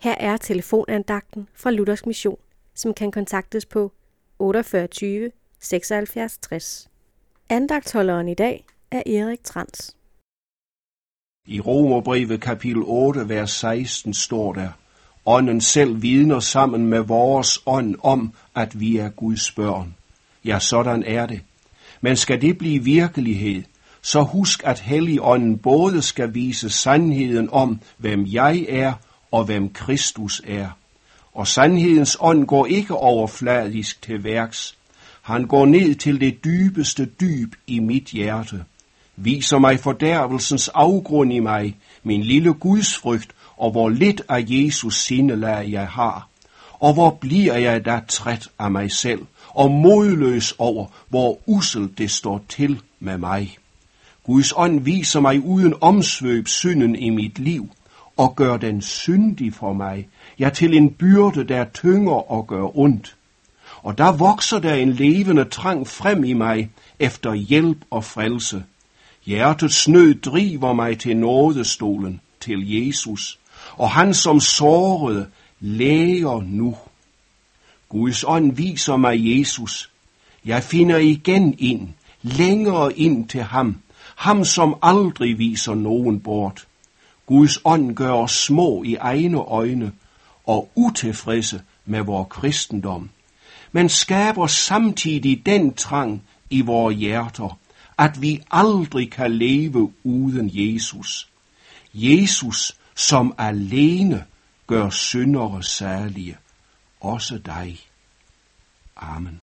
Her er telefonandagten fra Luthers Mission, som kan kontaktes på 48 76 60. Andagtholderen i dag er Erik Trans. I Romerbrevet kapitel 8, vers 16 står der, Ånden selv vidner sammen med vores ånd om, at vi er Guds børn. Ja, sådan er det. Men skal det blive virkelighed, så husk, at Helligånden både skal vise sandheden om, hvem jeg er og hvem Kristus er. Og sandhedens ånd går ikke overfladisk til værks. Han går ned til det dybeste dyb i mit hjerte. Viser mig fordærvelsens afgrund i mig, min lille gudsfrygt, og hvor lidt af Jesus sindelag jeg har. Og hvor bliver jeg da træt af mig selv, og modløs over, hvor usel det står til med mig. Guds ånd viser mig uden omsvøb synden i mit liv, og gør den syndig for mig, ja til en byrde, der tynger og gør ondt. Og der vokser der en levende trang frem i mig efter hjælp og frelse. Hjertets nød driver mig til nådestolen, til Jesus, og han som sårede læger nu. Guds ånd viser mig Jesus. Jeg finder igen ind, længere ind til ham, ham som aldrig viser nogen bort. Guds ånd gør os små i egne øjne og utilfredse med vor kristendom, men skaber samtidig den trang i vores hjerter, at vi aldrig kan leve uden Jesus. Jesus, som alene gør syndere særlige, også dig. Amen.